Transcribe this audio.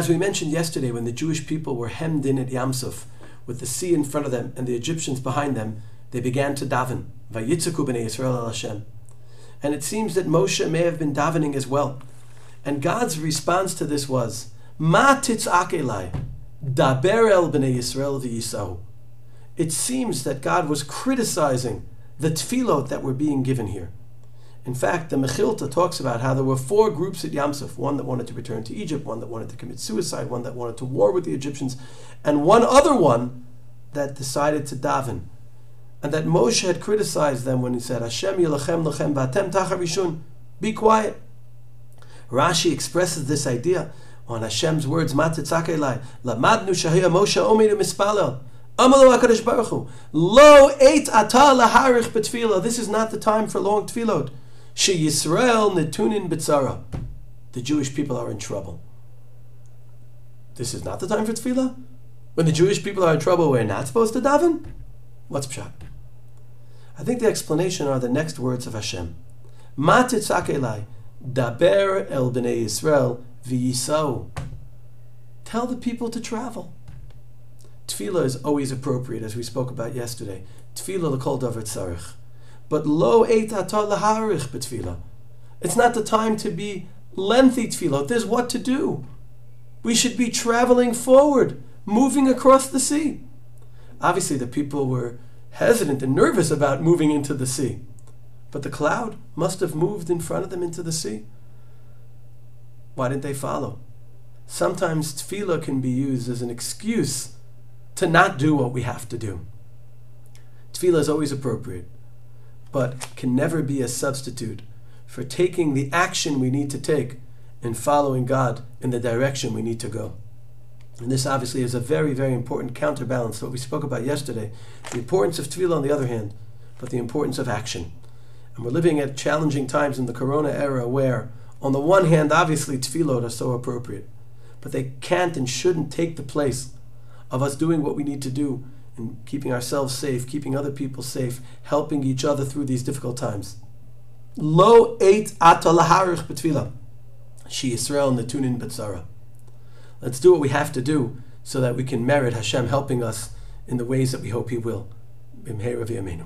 As we mentioned yesterday, when the Jewish people were hemmed in at Yamsuf, with the sea in front of them and the Egyptians behind them, they began to daven. Yisrael al Hashem. And it seems that Moshe may have been davening as well. And God's response to this was, Ma titzak daber el b'nei Yisrael v'yisahu. It seems that God was criticizing the tefillot that were being given here. In fact, the Mechilta talks about how there were four groups at Yamsuf one that wanted to return to Egypt, one that wanted to commit suicide, one that wanted to war with the Egyptians, and one other one that decided to daven. And that Moshe had criticized them when he said, Hashem yilachem lachem ba'atem tacharishun, be quiet. Rashi expresses this idea on Hashem's words, Matitzak Lamadnu Shahia Moshe Omer Mispalel. Amalu HaKadosh Baruch. Lo eit ata laharich betfila. This is not the time for long tefillot. She Yisrael netunin bitzara. The Jewish people are in trouble. This is not the time for tefillah? When the Jewish people are in trouble, we're not supposed to daven? What's pshat? I think the explanation are the next words of Hashem. Ma elai, daber el bnei Yisrael v'yisau. Tell the people to travel. Tefillah is always appropriate, as we spoke about yesterday. Tefillah l'kol davar tzarich. But lo eit laharich betfila. It's not the time to be lengthy tefillah. There's what to do. We should be traveling forward, moving across the sea. Obviously, the people were hesitant and nervous about moving into the sea. But the cloud must have moved in front of them into the sea. Why didn't they follow? Sometimes tefillah can be used as an excuse to not do what we have to do. Tefillah is always appropriate but can never be a substitute for taking the action we need to take and following God in the direction we need to go. And this obviously is a very, very important counterbalance to what we spoke about yesterday. The importance of tefillah on the other hand, but the importance of action. And we're living at challenging times in the corona era where, on the one hand, obviously tefillot are so appropriate, but they can't and shouldn't take the place of us doing what we need to do and keeping ourselves safe, keeping other people safe, helping each other through these difficult times. Lo eit atalaharich betfila. She Yisrael netunin betzara. Let's do what we have to do so that we can merit Hashem helping us in the ways that we hope He will. Bimhei Ravi.